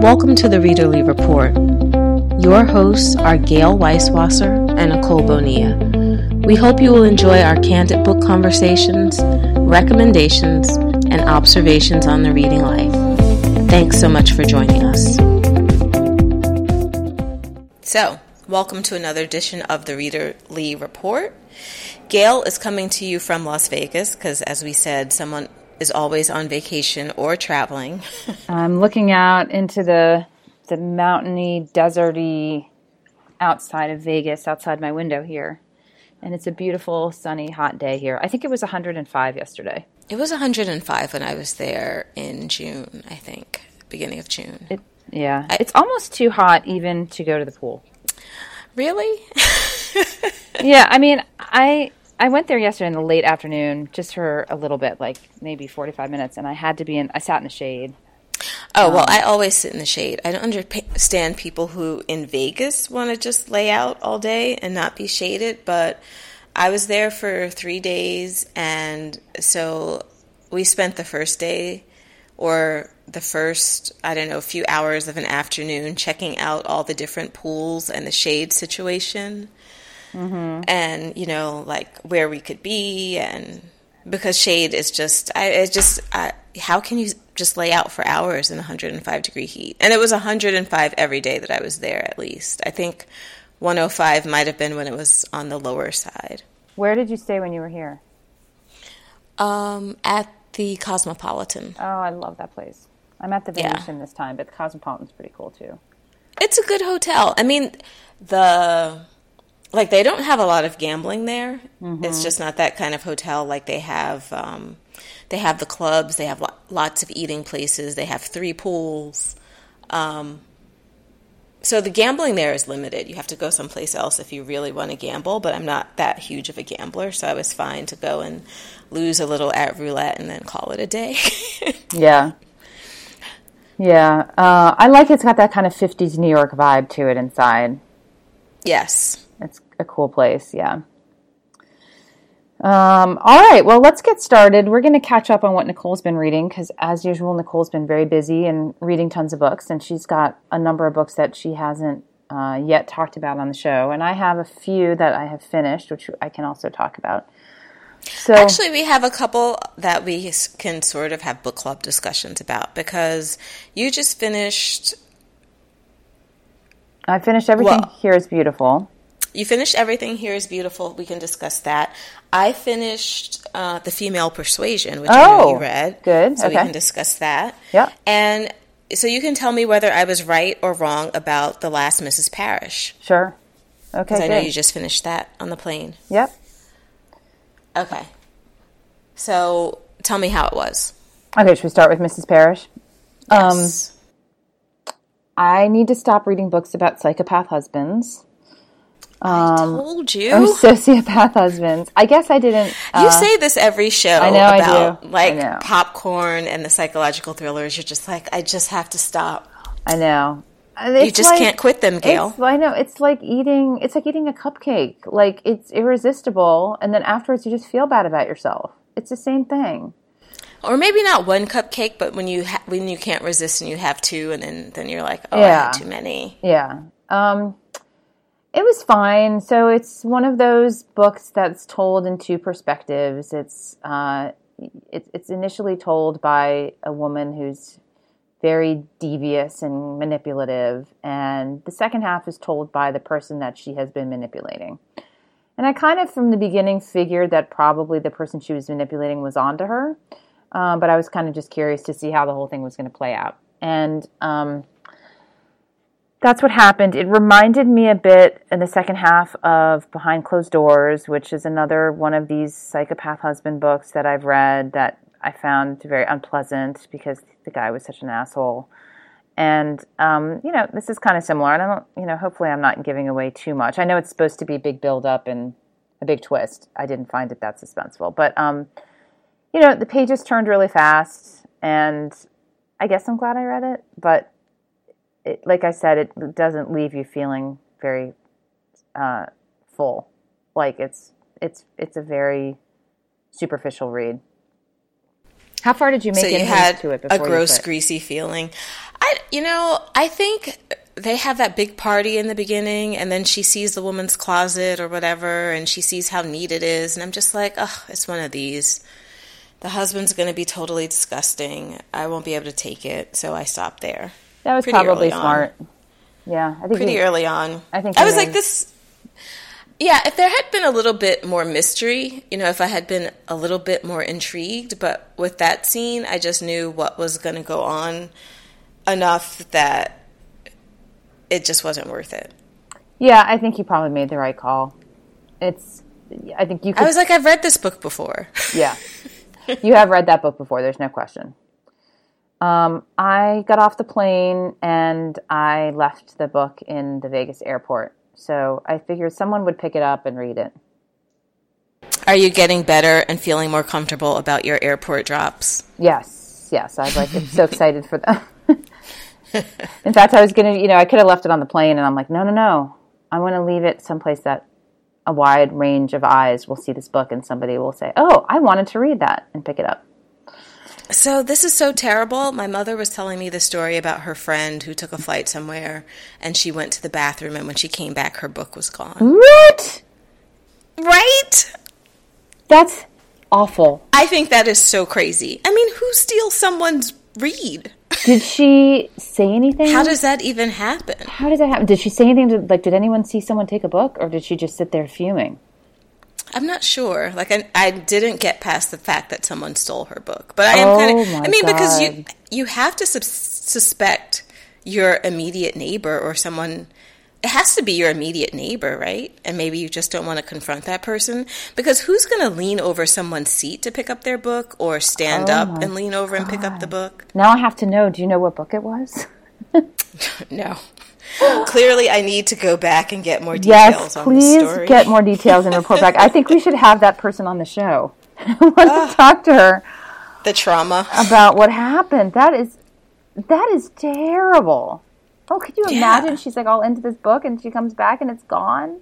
Welcome to the Readerly Report. Your hosts are Gayle Weiswasser and Nicole Bonilla. We hope you will enjoy our candid book conversations, recommendations, and observations on the reading life. Thanks so much for joining us. So, welcome to another edition of the Readerly Report. Gayle is coming to you from Las Vegas because, as we said, someone is always on vacation or traveling. I'm looking out into the the mountainy, deserty outside of Vegas, outside my window here. And it's a beautiful, sunny, hot day here. I think it was 105 yesterday. It was 105 when I was there in June, I think, beginning of June. It, yeah. I, it's almost too hot even to go to the pool. Really? yeah, I mean, I I went there yesterday in the late afternoon just for a little bit, like maybe 45 minutes, and I had to be in, I sat in the shade. Oh, well, um, I always sit in the shade. I don't understand people who in Vegas want to just lay out all day and not be shaded, but I was there for three days, and so we spent the first day or the first, I don't know, a few hours of an afternoon checking out all the different pools and the shade situation mm-hmm. and you know like where we could be and because shade is just I it's just I, how can you just lay out for hours in 105 degree heat? And it was 105 every day that I was there at least. I think 105 might have been when it was on the lower side. Where did you stay when you were here? Um at the Cosmopolitan. Oh I love that place. I'm at the Venetian yeah. this time but the Cosmopolitan's pretty cool too. It's a good hotel. I mean the like they don't have a lot of gambling there. Mm-hmm. It's just not that kind of hotel. Like they have, um, they have the clubs. They have lo- lots of eating places. They have three pools. Um, so the gambling there is limited. You have to go someplace else if you really want to gamble. But I'm not that huge of a gambler, so I was fine to go and lose a little at roulette and then call it a day. yeah. Yeah, uh, I like it's got that kind of '50s New York vibe to it inside. Yes, a cool place. Yeah. Um, all right, well, let's get started. We're going to catch up on what Nicole's been reading because, as usual, Nicole's been very busy and reading tons of books, and she's got a number of books that she hasn't uh, yet talked about on the show. And I have a few that I have finished, which I can also talk about. So, Actually, we have a couple that we can sort of have book club discussions about because you just finished. I finished everything well, here is beautiful you finished everything here is beautiful. We can discuss that. I finished uh, the female persuasion, which oh, you read. Good. So okay. we can discuss that. Yeah. And so you can tell me whether I was right or wrong about the last Mrs. Parrish. Sure. Okay. Because I know you just finished that on the plane. Yep. Okay. So tell me how it was. Okay, should we start with Mrs. Parrish? Yes. Um, I need to stop reading books about psychopath husbands. Um, I told you. Or sociopath husbands. I guess I didn't. Uh, you say this every show. I know about, I do. Like I know. popcorn and the psychological thrillers. You're just like, I just have to stop. I know. It's you just like, can't quit them, Gayle. I know. It's like eating. It's like eating a cupcake. Like it's irresistible, and then afterwards you just feel bad about yourself. It's the same thing. Or maybe not one cupcake, but when you ha- when you can't resist and you have two, and then then you're like, oh, yeah. I had too many. Yeah. Um, it was fine. So it's one of those books that's told in two perspectives. It's uh, it, it's initially told by a woman who's very devious and manipulative, and the second half is told by the person that she has been manipulating. And I kind of, from the beginning, figured that probably the person she was manipulating was onto her, um, but I was kind of just curious to see how the whole thing was going to play out. And um, that's what happened. It reminded me a bit in the second half of Behind Closed Doors, which is another one of these psychopath husband books that I've read that I found very unpleasant because the guy was such an asshole. And um, you know, this is kind of similar. And I don't, you know, hopefully I'm not giving away too much. I know it's supposed to be a big build up and a big twist. I didn't find it that suspenseful, but um, you know, the pages turned really fast, and I guess I'm glad I read it. But it, like I said, it doesn't leave you feeling very uh, full. Like it's it's it's a very superficial read. How far did you make so it you had to it a before you A gross, greasy feeling. I, you know, I think they have that big party in the beginning, and then she sees the woman's closet or whatever, and she sees how neat it is, and I'm just like, oh, it's one of these. The husband's going to be totally disgusting. I won't be able to take it, so I stop there. That was probably early on. smart. Yeah, I think Pretty you- early on, I think I was like this. Yeah, if there had been a little bit more mystery, you know, if I had been a little bit more intrigued, but with that scene, I just knew what was going to go on enough that it just wasn't worth it. Yeah, I think you probably made the right call. It's. I think you could. I was like, I've read this book before. yeah, you have read that book before. There's no question. Um, I got off the plane and I left the book in the Vegas airport. So I figured someone would pick it up and read it. Are you getting better and feeling more comfortable about your airport drops? Yes, yes, I'd like. So excited for them. In fact, I was gonna, you know, I could have left it on the plane, and I'm like, no, no, no, I want to leave it someplace that a wide range of eyes will see this book, and somebody will say, oh, I wanted to read that, and pick it up. So this is so terrible. My mother was telling me the story about her friend who took a flight somewhere and she went to the bathroom and when she came back her book was gone. What? Right? That's awful. I think that is so crazy. I mean, who steals someone's read? Did she say anything? How does that even happen? How does that happen? Did she say anything? To, like, did anyone see someone take a book, or did she just sit there fuming? I'm not sure. Like I, I didn't get past the fact that someone stole her book, but I am Oh kind of. I mean, because you you have to sus- suspect your immediate neighbor or someone. It has to be your immediate neighbor, right? And maybe you just don't want to confront that person because who's going to lean over someone's seat to pick up their book or stand Oh up and lean over and pick up the book? Now I have to know. Do you know what book it was? No. Clearly, I need to go back and get more details Yes, on this please story. get more details and report back. I think we should have that person on the show. I want to talk to her the trauma. about what happened. That is that is terrible. Oh, could you Yeah. imagine? She's like all into this book, and she comes back and it's gone.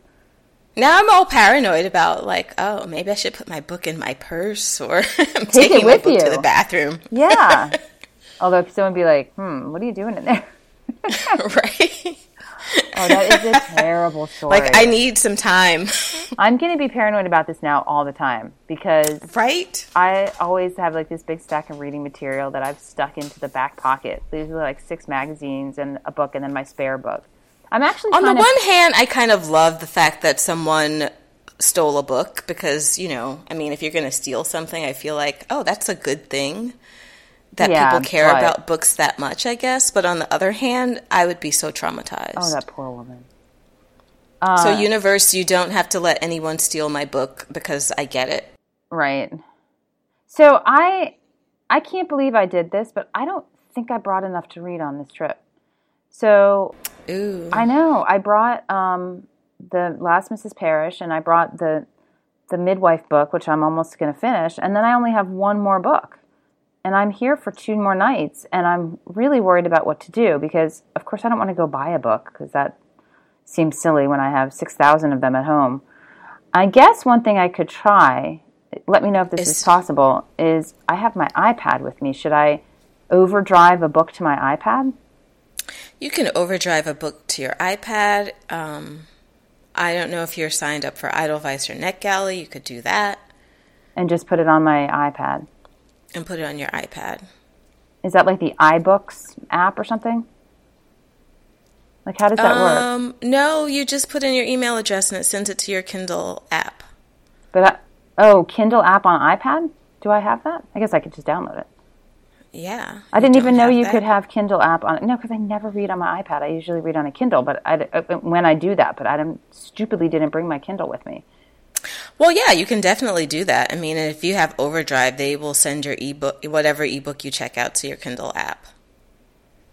Now I'm all paranoid about like, oh, maybe I should put my book in my purse or I'm it taking my with book to the bathroom. Yeah. Although someone would be like, "Hmm, what are you doing in there?" right? Oh, that is a terrible story. Like I need some time. I'm going to be paranoid about this now all the time because right? I always have like this big stack of reading material that I've stuck into the back pocket. These are like six magazines and a book, and then my spare book. I'm actually On the to- one hand, I kind of love the fact that someone stole a book because, you know, I mean, if you're going to steal something, I feel like, oh, that's a good thing that Yeah, people care but- about books that much, I guess. But on the other hand, I would be so traumatized. Oh, that poor woman. so, universe, you don't have to let anyone steal my book because I get it. Right. So I I can't believe I did this, but I don't think I brought enough to read on this trip. So Ooh. I know I brought um, the Last Mrs. Parrish, and I brought the the midwife book, which I'm almost going to finish, and then I only have one more book, and I'm here for two more nights, and I'm really worried about what to do because, of course, I don't want to go buy a book because that seems silly when I have six thousand of them at home. I guess one thing I could try. Let me know if this is Is- possible. Is I have my iPad with me. Should I overdrive a book to my iPad? You can overdrive a book to your iPad. Um, I don't know if you're signed up for Edelweiss or NetGalley. You could do that and just put it on my iPad. And put it on your iPad. Is that like the iBooks app or something? Like, how does that work? Um, no, you just put in your email address and it sends it to your Kindle app. But I, oh, Kindle app on iPad? Do I have that? I guess I could just download it. Yeah. I didn't even know you that? could have Kindle app on. It. No, because I never read on my iPad. I usually read on a Kindle, but I, uh, when I do that, but I didn't, stupidly didn't bring my Kindle with me. Well, yeah, you can definitely do that. I mean, if you have Overdrive, they will send your ebook, whatever ebook you check out, to your Kindle app.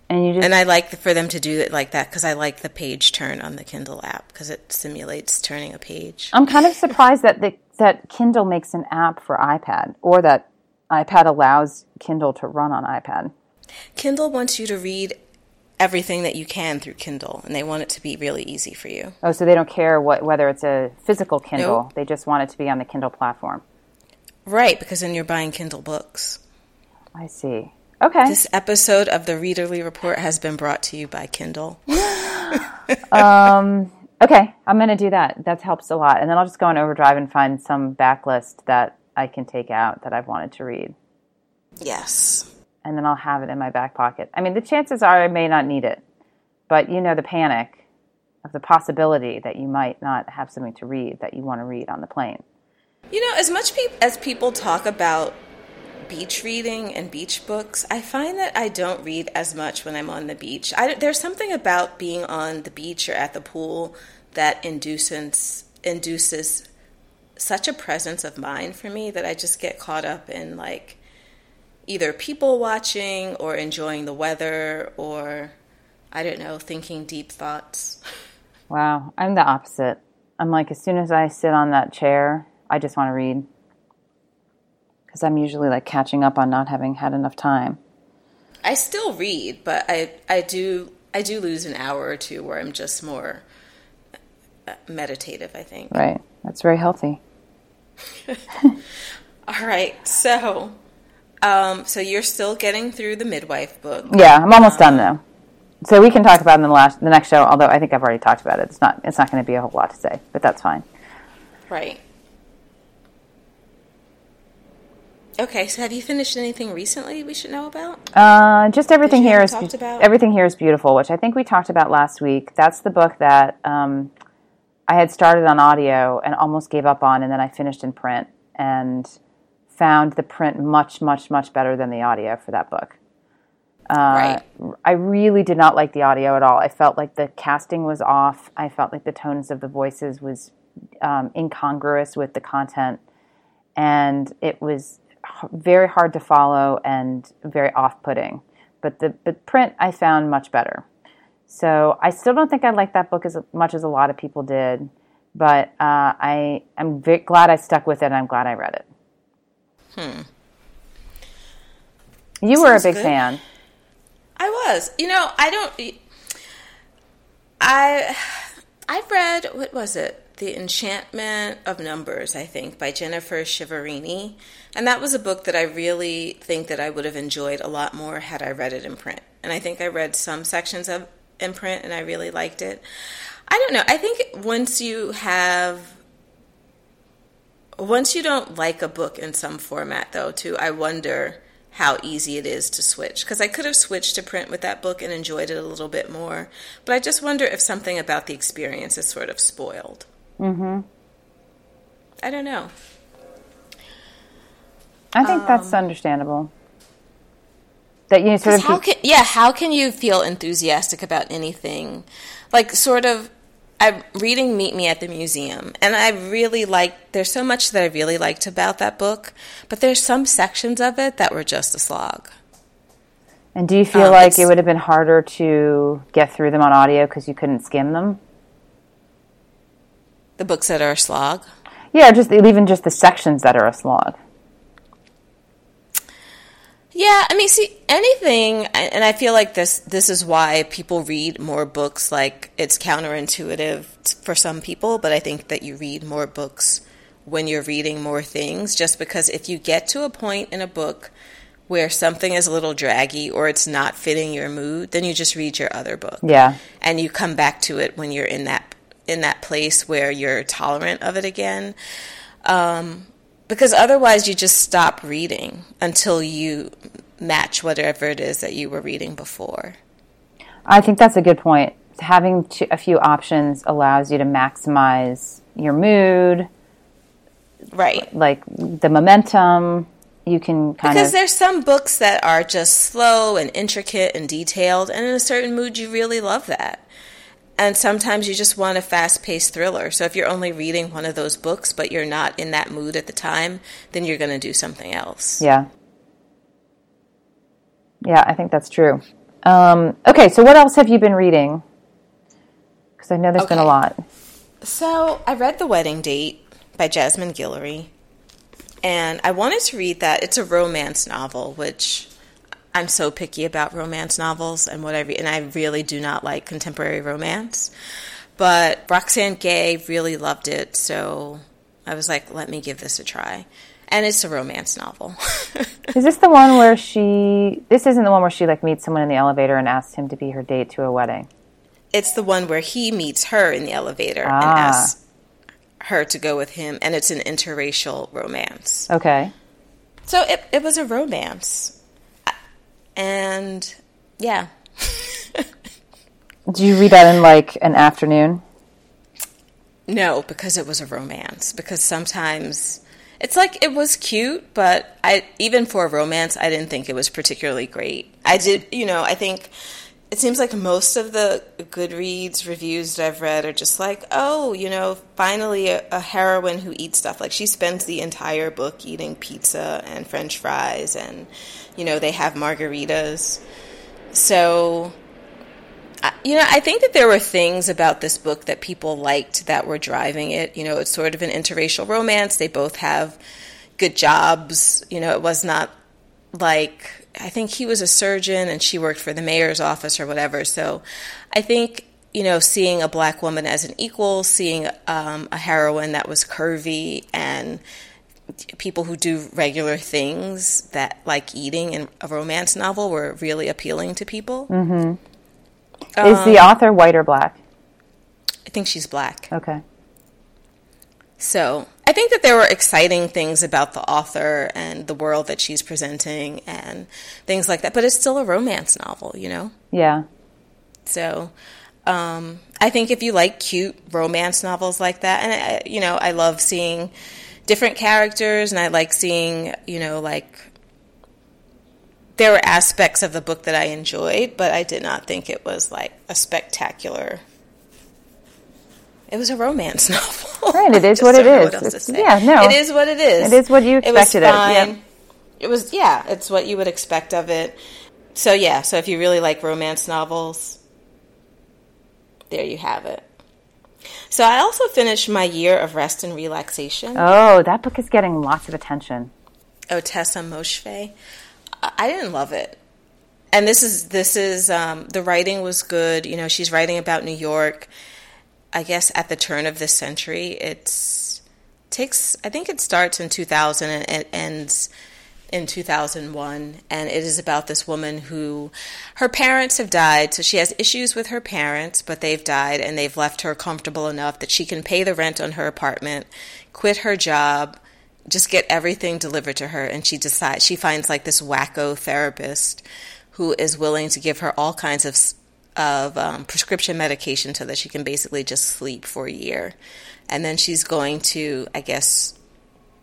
And you just And I like for them to do it like that because I like the page turn on the Kindle app because it simulates turning a page. I'm kind of surprised that the, that Kindle makes an app for iPad, or that iPad allows Kindle to run on iPad. Kindle wants you to read everything that you can through Kindle, and they want it to be really easy for you. Oh, so they don't care what whether it's a physical Kindle; Nope. they just want it to be on the Kindle platform. Right, because then you're buying Kindle books. I see. Okay. This episode of the Readerly Report has been brought to you by Kindle. um, okay, I'm going to do that. That helps a lot. And then I'll just go on Overdrive and find some backlist that I can take out that I've wanted to read. Yes. And then I'll have it in my back pocket. I mean, the chances are I may not need it, but you know the panic of the possibility that you might not have something to read that you want to read on the plane. You know, as much pe- as people talk about beach reading and beach books, I find that I don't read as much when I'm on the beach. I, there's something about being on the beach or at the pool that induces induces such a presence of mind for me that I just get caught up in like either people watching or enjoying the weather or I don't know, thinking deep thoughts. Wow, I'm the opposite. I'm like as soon as I sit on that chair, I just want to read because I'm usually like catching up on not having had enough time. I still read, but I I do I do lose an hour or two where I'm just more uh, meditative. I think. Right. That's very healthy. All right. So, um, so you're still getting through the midwife book. Yeah, I'm almost um, done though. So we can talk about it in the last the next show. Although I think I've already talked about it. It's not it's not going to be a whole lot to say, but that's fine. Right. Okay, so have you finished anything recently we should know about? Uh, just everything here is be- everything here is beautiful, which I think we talked about last week. That's the book that um, I had started on audio and almost gave up on, and then I finished in print and found the print much, much, much better than the audio for that book. Uh, right. I really did not like the audio at all. I felt like the casting was off. I felt like the tones of the voices was um, incongruous with the content, and it was very hard to follow and very off-putting. But the but print I found much better. So I still don't think I like that book as much as a lot of people did, but uh, I am very glad I stuck with it. and I'm glad I read it. Hmm. You Sounds were a big good. fan. I was. You know, I don't. I I've read what was it? The Enchantment of Numbers, I think, by Jennifer Chiaverini, And that was a book that I really think that I would have enjoyed a lot more had I read it in print. And I think I read some sections of in print and I really liked it. I don't know. I think once you have once you don't like a book in some format though, too, I wonder how easy it is to switch because I could have switched to print with that book and enjoyed it a little bit more. But I just wonder if something about the experience is sort of spoiled. Mm-hmm. I don't know. I think um, that's understandable. That you sort of how can yeah how can you feel enthusiastic about anything, like sort of. I'm reading Meet Me at the Museum, and I really like. There's so much that I really liked about that book, but there's some sections of it that were just a slog. And do you feel um, like it would have been harder to get through them on audio because you couldn't skim them? The books that are a slog. Yeah, just even just the sections that are a slog. Yeah, I mean, see anything, and I feel like this. This is why people read more books. Like it's counterintuitive for some people, but I think that you read more books when you're reading more things. Just because if you get to a point in a book where something is a little draggy or it's not fitting your mood, then you just read your other book. Yeah, and you come back to it when you're in that in that place where you're tolerant of it again. Um, because otherwise you just stop reading until you match whatever it is that you were reading before. I think that's a good point. Having a few options allows you to maximize your mood, right? Like the momentum. You can kind because of, there's some books that are just slow and intricate and detailed, and in a certain mood, you really love that. And sometimes you just want a fast paced thriller. So if you're only reading one of those books, but you're not in that mood at the time, then you're going to do something else. Yeah. Yeah, I think that's true. Um, okay, so what else have you been reading? Because I know there's okay. been a lot. So I read The Wedding Date by Jasmine Guillory. And I wanted to read that. It's a romance novel, which I'm so picky about romance novels and what I read, and I really do not like contemporary romance. But Roxane Gay really loved it, so I was like, let me give this a try. and it's a romance novel. Is this the one where she? This isn't the one where she like meets someone in the elevator and asks him to be her date to a wedding. it's the one where he meets her in the elevator and Ah. asks her to go with him, and it's an interracial romance. Okay. So it, it was a romance. And yeah. Do you read that in like an afternoon? No, because it was a romance. Because sometimes it's like it was cute, but I even for a romance, I didn't think it was particularly great. I did, you know, I think it seems like most of the Goodreads reviews that I've read are just like, oh, you know, finally a, a heroine who eats stuff. Like she spends the entire book eating pizza and French fries, and you know they have margaritas. So you know, I think that there were things about this book that people liked that were driving it. You know, it's sort of an interracial romance. They both have good jobs. You know, it was not like I think he was a surgeon and she worked for the mayor's office or whatever. So I think you know, seeing a black woman as an equal, seeing um, a heroine that was curvy and people who do regular things that like eating in a romance novel were really appealing to people. Mm-hmm. Is the author white or black? I think she's black. Okay. So I think that there were exciting things about the author and the world that she's presenting and things like that. But it's still a romance novel, you know? Yeah. So um, I think if you like cute romance novels like that, and I, you know, I love seeing different characters, and I like seeing, you know, like there were aspects of the book that I enjoyed, but I did not think it was like a spectacular. It was a romance novel. Right, it is what it is. What it's, yeah, no, it is what it is. It is what you It was expected it, yeah. fine. It was yeah, it's what you would expect of it. So yeah, so if you really like romance novels, there you have it. So I also finished my year of rest and relaxation. Oh, that book is getting lots of attention. Ottessa Moshfegh. I I didn't love it. And this is this is um, the writing was good. You know, she's writing about New York. I guess at the turn of this century, it's takes. I think it starts in 2000 and it ends in 2001 and it is about this woman who her parents have died so she has issues with her parents but they've died and they've left her comfortable enough that she can pay the rent on her apartment quit her job just get everything delivered to her and she decides she finds like this wacko therapist who is willing to give her all kinds of of um, prescription medication so that she can basically just sleep for a year and then she's going to i guess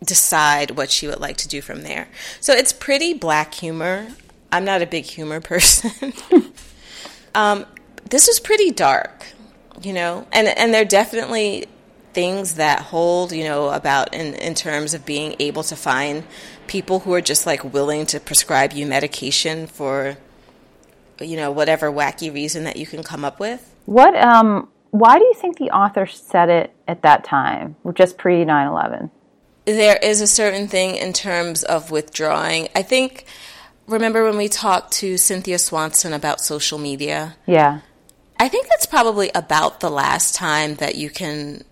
decide what she would like to do from there. So it's pretty black humor. I'm not a big humor person. um, this is pretty dark, you know, and and there are definitely things that hold, you know, about in in terms of being able to find people who are just like willing to prescribe you medication for you know whatever wacky reason that you can come up with. What um why do you think the author said it at that time? Just pre 9/11. there is a certain thing in terms of withdrawing. I think, remember when we talked to Cynthia Swanson about social media? Yeah. I think that's probably about the last time that you can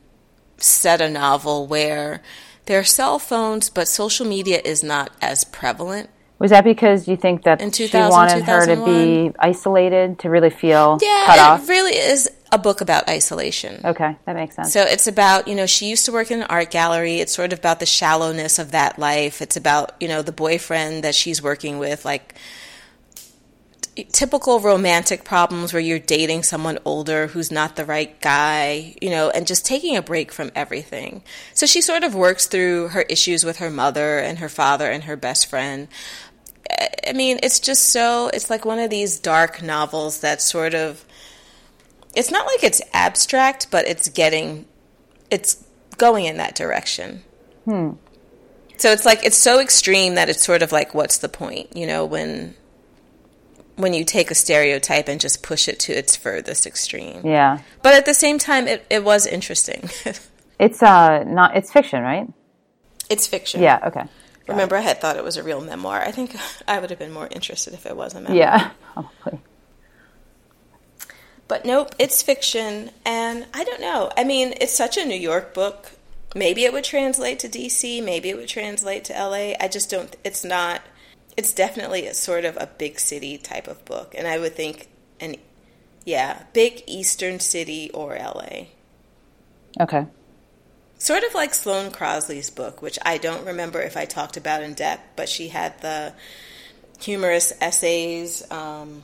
set a novel where there are cell phones, but social media is not as prevalent. Was that because you think that she wanted her to be isolated, to really feel cut Yeah, off? it really is a book about isolation. okay, that makes sense. So it's about, you know, she used to work in an art gallery. It's sort of about the shallowness of that life. It's about, you know, the boyfriend that she's working with, like t- typical romantic problems where you're dating someone older who's not the right guy, you know, and just taking a break from everything. So she sort of works through her issues with her mother and her father and her best friend. I- mean, it's just so, it's like one of these dark novels that sort of, it's not like it's abstract, but it's getting, it's going in that direction. Hmm. So it's like, it's so extreme that it's sort of like, what's the point, you know, when, when you take a stereotype and just push it to its furthest extreme. yeah. But at the same time, it, it was interesting. It's uh not it's fiction, right? it's fiction. Yeah, okay. Remember, I had thought it was a real memoir. I think I would have been more interested if it was a memoir. Yeah, probably. But nope, it's fiction. And I don't know. I mean, it's such a New York book. maybe it would translate to DC, maybe it would translate to LA. I just don't, it's not, it's definitely a sort of a big city type of book. And I would think, an, yeah, big eastern city or LA. Okay. Sort of like Sloane Crosley's book, which I don't remember if I talked about in depth, but she had the humorous essays um,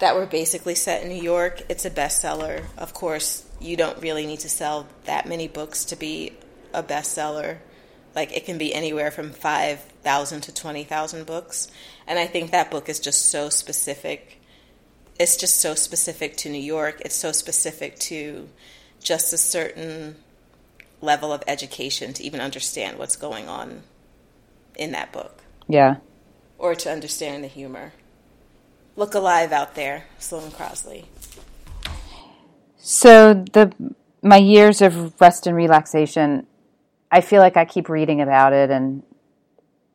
that were basically set in New York. It's a bestseller. Of course, you don't really need to sell that many books to be a bestseller. Like it can be anywhere from 5,000 to 20,000 books. And I think that book is just so specific. It's just so specific to New York. It's so specific to just a certain level of education to even understand what's going on in that book. Yeah. Or to understand the humor. Look alive out there, Sloane Crosley. So the my years of rest and relaxation, I feel like I keep reading about it, and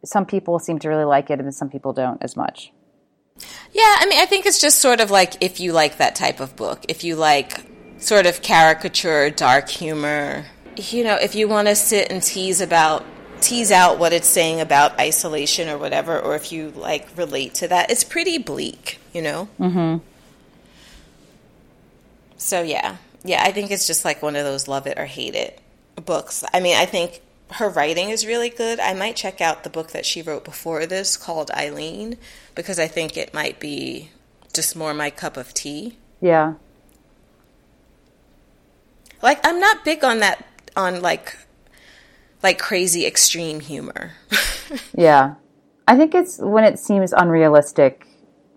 some people seem to really like it, and some people don't as much. Yeah, I mean, I think it's just sort of like if you like that type of book, if you like sort of caricature, dark humor, you know, if you want to sit and tease about tease out what it's saying about isolation or whatever, or if you like relate to that, it's pretty bleak, you know. Mm-hmm. So yeah, yeah, I think it's just like one of those love it or hate it books. I mean, I think her writing is really good. I might check out the book that she wrote before this called Eileen because I think it might be just more my cup of tea. Yeah. Like I'm not big on that on like like crazy extreme humor. yeah. I think it's when it seems unrealistic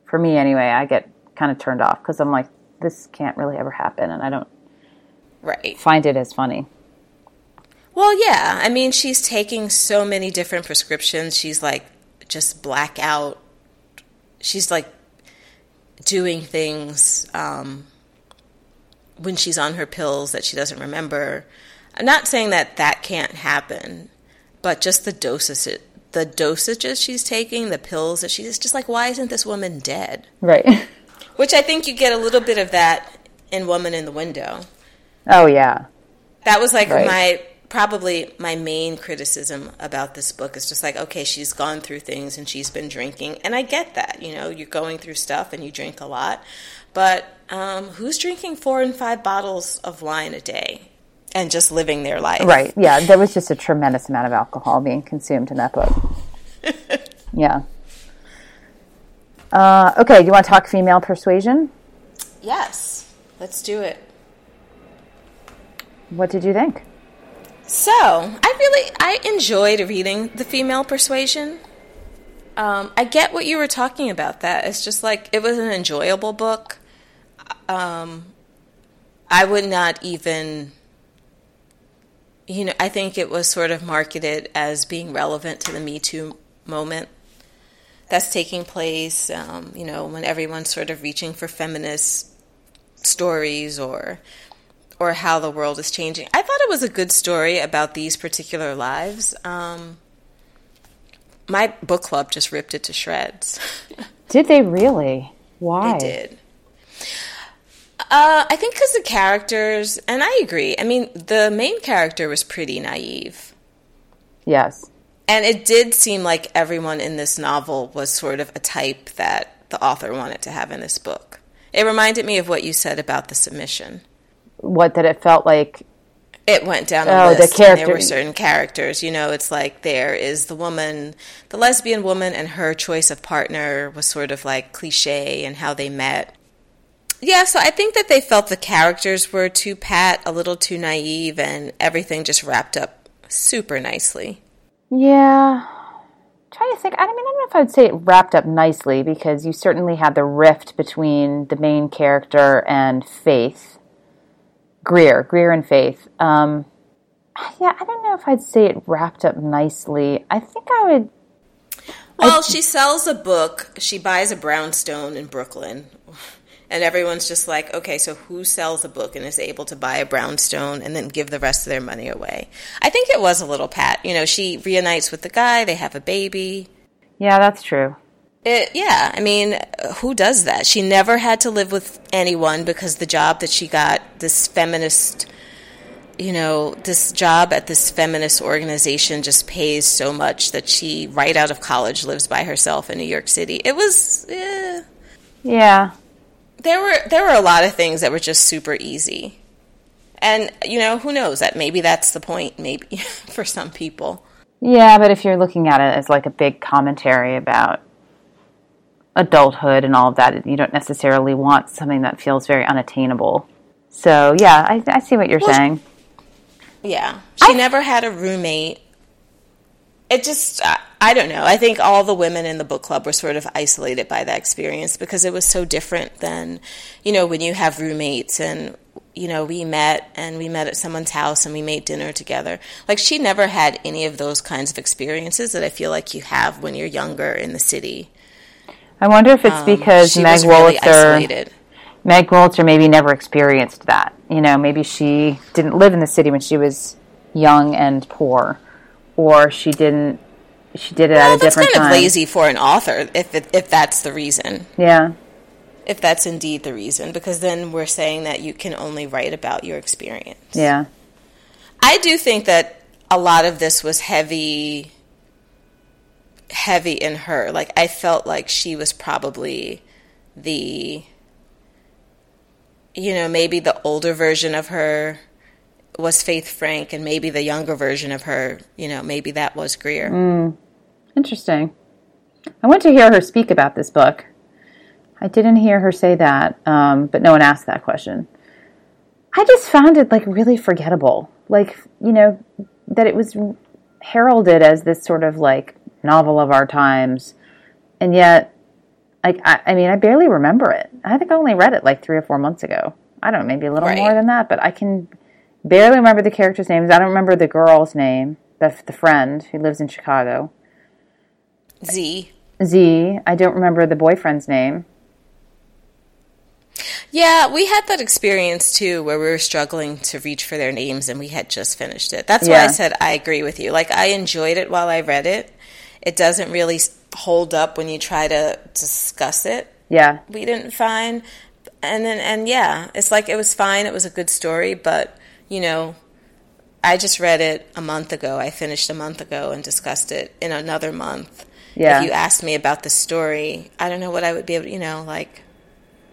for me anyway, I get kind of turned off because I'm like this can't really ever happen and I don't right. find it as funny. Well, yeah. I mean, she's taking so many different prescriptions. She's like just blackout. She's like doing things um, when she's on her pills that she doesn't remember. I'm not saying that that can't happen, but just the doses, the dosages she's taking, the pills that she's just like, why isn't this woman dead? Right. Which I think you get a little bit of that in Woman in the Window. Oh yeah. That was like right. my probably my main criticism about this book is just like okay she's gone through things and she's been drinking and i get that you know you're going through stuff and you drink a lot but um, who's drinking four and five bottles of wine a day and just living their life? Right. Yeah there was just a tremendous amount of alcohol being consumed in that book. Yeah. Uh, okay do you want to talk female persuasion? Yes. Let's do it. What did you think? So, I really I enjoyed reading The Female Persuasion. Um, I get what you were talking about. That. It's just like it was an enjoyable book. Um, I would not even, you know, I think it was sort of marketed as being relevant to the Me Too moment that's taking place. Um, you know, when everyone's sort of reaching for feminist stories or or how the world is changing. I thought it was a good story about these particular lives. Um, my book club just ripped it to shreds. did they really? Why? They did. Uh, I think because the characters, and I agree. I mean, the main character was pretty naive. Yes. And it did seem like everyone in this novel was sort of a type that the author wanted to have in this book. It reminded me of what you said about the submission what that it felt like it went down oh, list. The character. there were certain characters. You know, it's like there is the woman, the lesbian woman, and her choice of partner was sort of like cliche and how they met. Yeah, so I think that they felt the characters were too pat, a little too naive, and everything just wrapped up super nicely. Yeah. I'm trying to think. I mean, I don't know if I'd say it wrapped up nicely because you certainly had the rift between the main character and Faith Greer, Greer and Faith. Um, yeah, I don't know if I'd say it wrapped up nicely. I think I would. Well, I'd, she sells a book. She buys a brownstone in Brooklyn. And everyone's just like, okay, so who sells a book and is able to buy a brownstone and then give the rest of their money away? I think it was a little pat. You know, she reunites with the guy, they have a baby. Yeah, that's true. It, yeah, I mean, who does that? She never had to live with anyone because the job that she got, this feminist you know, this job at this feminist organization just pays so much that she, right out of college, lives by herself in New York City. It was, eh. yeah. There were there were a lot of things that were just super easy, and you know, who knows that maybe that's the point, maybe for some people. Yeah, but if you're looking at it as like a big commentary about adulthood and all of that, you don't necessarily want something that feels very unattainable. So yeah, I, I see what you're well, saying. Yeah, she I, never had a roommate. It just, I, don't know. I think all the women in the book club were sort of isolated by that experience because it was so different than, you know, when you have roommates and you know, we met and we met at someone's house and we made dinner together. Like she never had any of those kinds of experiences that I feel like you have when you're younger in the city. I wonder if it's um, because Meg Wolitzer, really Meg Wolitzer maybe never experienced that. You know, maybe she didn't live in the city when she was young and poor, or she didn't. She did it well, at a different time. That's kind of lazy for an author, if it, if that's the reason. Yeah if that's indeed the reason, because then we're saying that you can only write about your experience. Yeah. I do think that a lot of this was heavy heavy in her. Like I felt like she was probably the you know, maybe the older version of her was Faith Frank and maybe the younger version of her, you know, maybe that was Greer. Mm. Interesting. I went to hear her speak about this book. I didn't hear her say that, um, but no one asked that question. I just found it like really forgettable. Like, you know, that it was heralded as this sort of like novel of our times. And yet, like, I, I mean, I barely remember it. I think I only read it like three or four months ago. I don't know, maybe a little right. more than that, but I can barely remember the characters' names. I don't remember the girl's name, the, the friend who lives in Chicago. Zee. Zee. I don't remember the boyfriend's name. Yeah, we had that experience too where we were struggling to reach for their names and we had just finished it. That's yeah. why I said I agree with you. Like, I enjoyed it while I read it. It doesn't really hold up when you try to discuss it. Yeah. We didn't find. And then, and yeah, it's like it was fine. It was a good story, but, you know, I just read it a month ago. I finished a month ago and discussed it in another month. Yeah. If you asked me about the story, I don't know what I would be able to, you know, like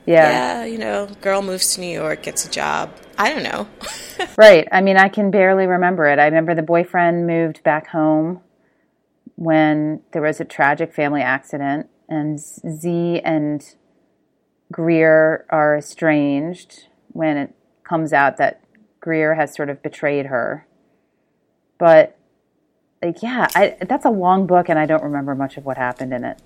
yeah. Yeah, you know, girl moves to New York, gets a job. I don't know. right. I mean, I can barely remember it. I remember the boyfriend moved back home when there was a tragic family accident, and Zee and Greer are estranged when it comes out that Greer has sort of betrayed her. But like, yeah, I, that's a long book, and I don't remember much of what happened in it.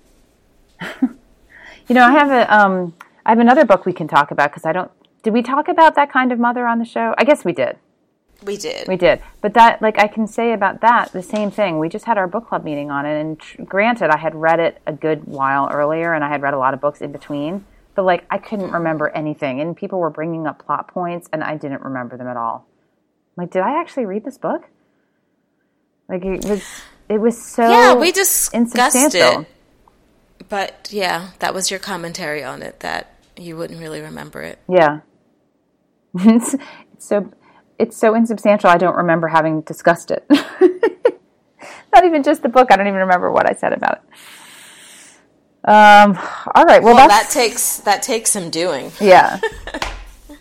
you know, I have a um, I have another book we can talk about because I don't. Did we talk about that kind of mother on the show? I guess we did. We did. We did. But that, like, I can say about that the same thing. We just had our book club meeting on it, and tr- granted, I had read it a good while earlier, and I had read a lot of books in between. But like, I couldn't remember anything, and people were bringing up plot points, and I didn't remember them at all. I'm like, did I actually read this book? Like, it was. It was so. Yeah, we discussed it. But yeah, that was your commentary on it that you wouldn't really remember it. Yeah. it's, so it's so insubstantial I don't remember having discussed it. Not even just the book. I don't even remember what I said about it. Um, all right. Well, well that takes that takes some doing. Yeah.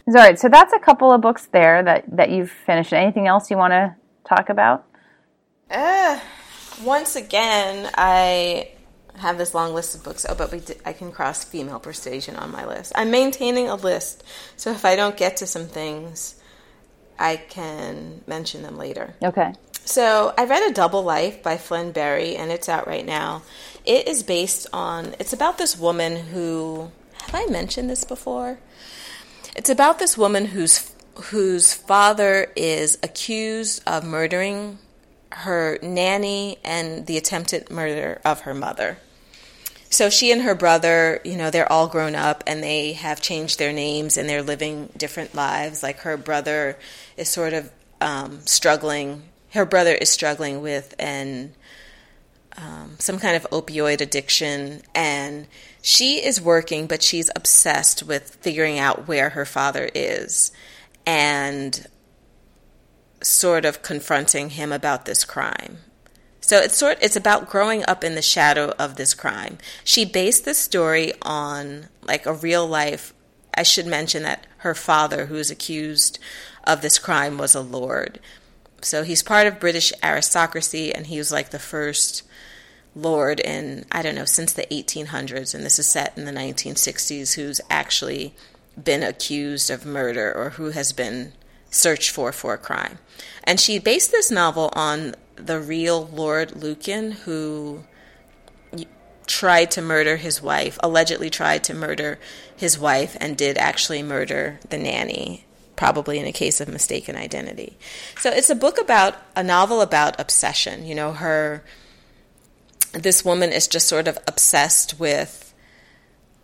all right. So that's a couple of books there that that you've finished. Anything else you want to talk about? Uh, once again, I have this long list of books. Oh, but we did, I can cross female persuasion on my list. I'm maintaining a list, so if I don't get to some things, I can mention them later. Okay. So I read A Double Life by Flynn Berry, and it's out right now. It is based on. It's about this woman who. Have I mentioned this before? It's about this woman whose whose father is accused of murdering her nanny and the attempted murder of her mother so she and her brother, you know, they're all grown up and they have changed their names and they're living different lives. Like her brother is sort of um, struggling. Her brother is struggling with an um, some kind of opioid addiction, and she is working, but she's obsessed with figuring out where her father is. And sort of confronting him about this crime. So it's sort it's about growing up in the shadow of this crime. She based this story on like a real life I should mention that her father who is accused of this crime was a lord. So he's part of British aristocracy and he was like the first lord in I don't know since the 1800s and this is set in the 1960s who's actually been accused of murder or who has been searched for for a crime. And she based this novel on the real Lord Lucan who tried to murder his wife, allegedly tried to murder his wife, and did actually murder the nanny, probably in a case of mistaken identity. So it's a book about a novel about obsession. You know, her, this woman is just sort of obsessed with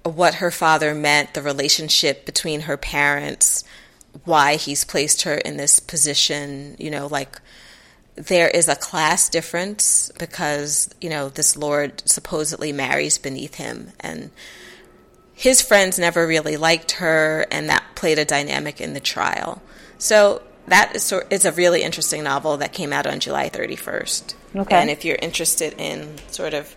what her father meant, the relationship between her parents, why he's placed her in this position, you know, like there is a class difference because you know this lord supposedly marries beneath him and his friends never really liked her and that played a dynamic in the trial so that is sort is a really interesting novel that came out on July 31st okay and if you're interested in sort of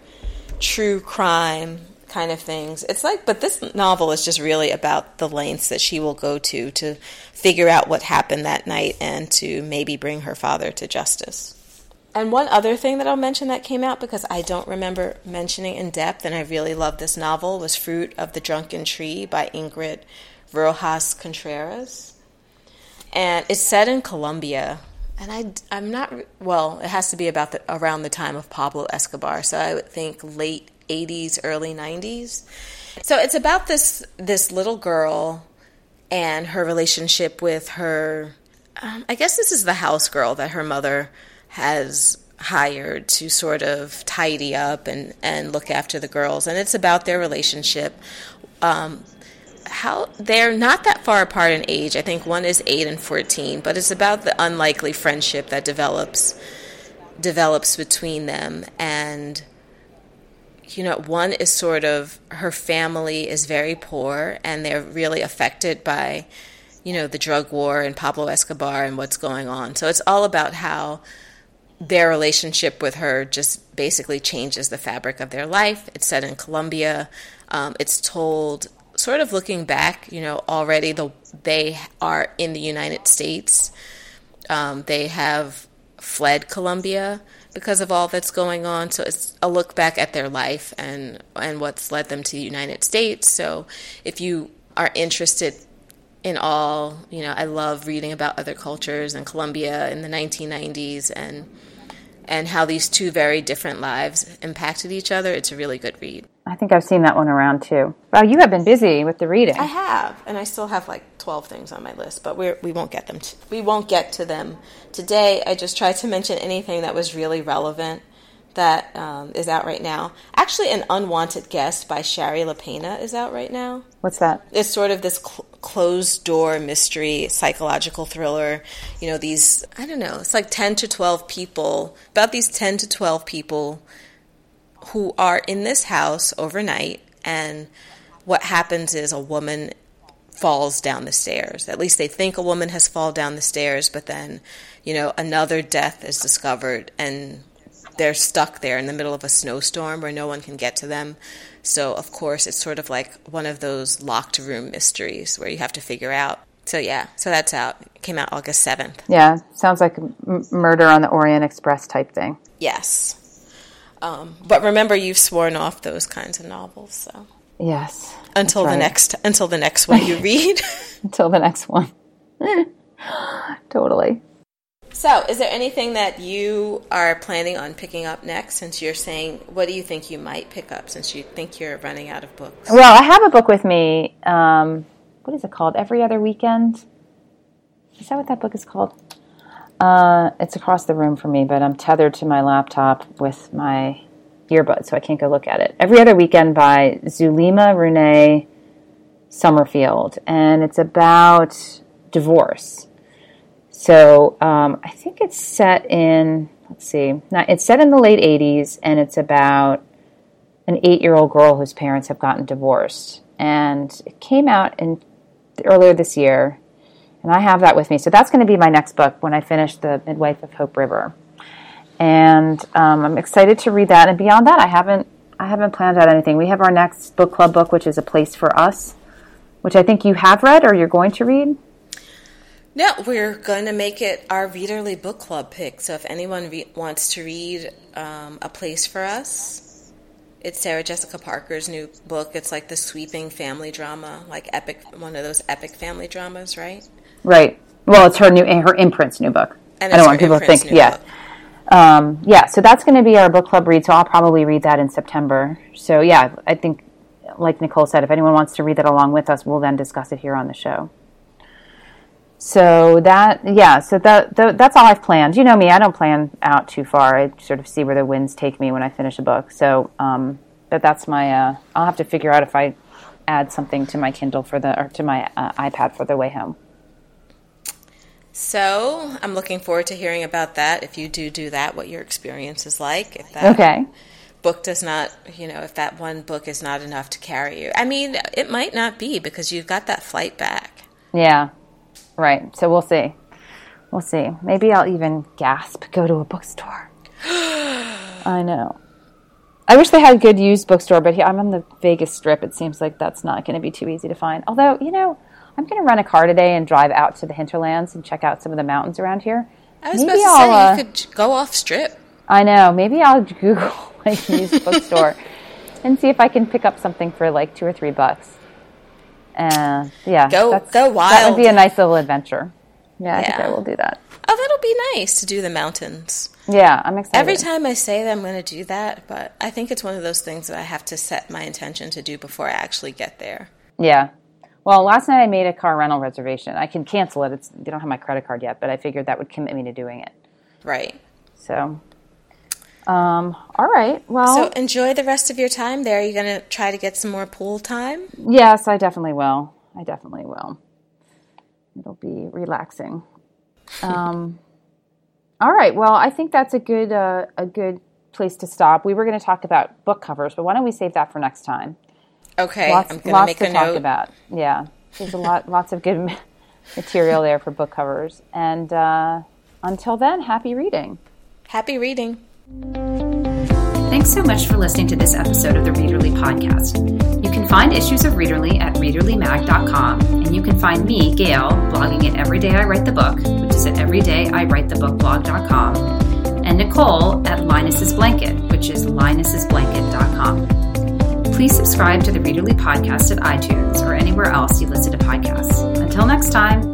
true crime kind of things. It's like, but this novel is just really about the lengths that she will go to to figure out what happened that night and to maybe bring her father to justice. And one other thing that I'll mention that came out because I don't remember mentioning in depth, and I really love this novel, was Fruit of the Drunken Tree by Ingrid Rojas Contreras. And it's set in Colombia. And I, I'm not, well, it has to be about the, around the time of Pablo Escobar. So I would think late 80s, early 90s. So it's about this this little girl and her relationship with her. Um, I guess this is the house girl that her mother has hired to sort of tidy up and, and look after the girls. And it's about their relationship. Um, how they're not that far apart in age. I think one is eight and fourteen, but it's about the unlikely friendship that develops develops between them and you know, one is sort of her family is very poor and they're really affected by, you know, the drug war and Pablo Escobar and what's going on. So it's all about how their relationship with her just basically changes the fabric of their life. It's set in Colombia. Um, it's told sort of looking back, you know, already the they are in the United States. Um, they have fled Colombia because of all that's going on. So it's a look back at their life and and what's led them to the United States. So if you are interested in all, you know, I love reading about other cultures and Colombia in the 1990s and and how these two very different lives impacted each other. It's a really good read. I think I've seen that one around too. Wow, you have been busy with the reading. I have, and I still have like 12 things on my list, but we're, we won't get them. T- we won't get to them today. I just tried to mention anything that was really relevant that um, is out right now. Actually, an unwanted guest by Shari Lapena is out right now. What's that? It's sort of this cl- closed door mystery psychological thriller. You know, these I don't know. It's like ten to twelve people. About these ten to twelve people who are in this house overnight, and what happens is a woman falls down the stairs. At least they think a woman has fallen down the stairs, but then, you know, another death is discovered and they're stuck there in the middle of a snowstorm where no one can get to them. So, of course, it's sort of like one of those locked room mysteries where you have to figure out. So, yeah, so that's out. It came out August 7th. Yeah, sounds like m- Murder on the Orient Express type thing. Yes. Um, but remember, you've sworn off those kinds of novels, so. Yes. Until the next until the next one you read. until the next one. totally. So, is there anything that you are planning on picking up next since you're saying, what do you think you might pick up since you think you're running out of books? Well, I have a book with me. Um, what is it called? Every Other Weekend? Is that what that book is called? Uh, it's across the room from me, but I'm tethered to my laptop with my earbud, so I can't go look at it. Every Other Weekend by Zulema Renee Summerfield. And it's about divorce so um, I think it's set in, let's see, not, it's set in the late 80s and it's about an eight year old girl whose parents have gotten divorced. And it came out in earlier this year. And I have that with me. So that's going to be my next book when I finish The Midwife of Hope River. And um, I'm excited to read that. And beyond that, I haven't I haven't planned out anything. We have our next book club book, which is A Place for Us, which I think you have read or you're going to read. No, we're going to make it our Readerly Book Club pick. So if anyone re- wants to read um, A Place for Us, it's Sarah Jessica Parker's new book. It's like the sweeping family drama, like epic, one of those epic family dramas, right? Right. Well, it's her new her imprint's new book. And I don't want people to think, yeah. Um, yeah, so that's going to be our book club read. So I'll probably read that in September. So yeah, I think, like Nicole said, if anyone wants to read that along with us, we'll then discuss it here on the show. So that, yeah, so that, that that's all I've planned. You know me, I don't plan out too far. I sort of see where the winds take me when I finish a book. So, um, but that's my. Uh, I'll have to figure out if I add something to my Kindle for the or to my uh, iPad for the way home. So I'm looking forward to hearing about that. If you do do that, what your experience is like. If that Okay. book does not, you know, if that one book is not enough to carry you. I mean, it might not be because you've got that flight back. Yeah, right. So we'll see. We'll see. Maybe I'll even gasp, go to a bookstore. I know. I wish they had a good used bookstore, but here, I'm on the Vegas Strip. It seems like that's not going to be too easy to find. Although, you know, I'm going to rent a car today and drive out to the hinterlands and check out some of the mountains around here. I was Maybe supposed to say I'll, uh, you could go off strip. I know. Maybe I'll Google like used bookstore and see if I can pick up something for like two or three bucks. Uh, yeah, Go- go That would be a nice little adventure. Yeah, I think. I will do that. Oh, that'll be nice to do the mountains. Yeah, I'm excited. Every time I say that I'm going to do that, but I think it's one of those things that I have to set my intention to do before I actually get there. Yeah. Well, last night I made a car rental reservation. I can cancel it. It's they don't have my credit card yet, but I figured that would commit me to doing it. Right. So, um, all right. Well, So enjoy the rest of your time there. You're going to try to get some more pool time? yes, I definitely will. I definitely will. It'll be relaxing. Um, all right. Well, I think that's a good uh, a good place to stop. We were going to talk about book covers, but why don't we save that for next time? Okay, lots, I'm going to make to a talk note. about. Yeah, there's a lot, lots of good material there for book covers. And uh, until then, happy reading. Happy reading. Thanks so much for listening to this episode of the Readerly Podcast. You can find issues of Readerly at readerlymag.com, and you can find me, Gayle, blogging at Every Day I Write the Book, which is at everydayIwritethebookblog.com, and Nicole at Linus's Blanket, which is linus'sblanket.com. Please subscribe to the Readerly Podcast at iTunes or anywhere else you listen to podcasts. Until next time.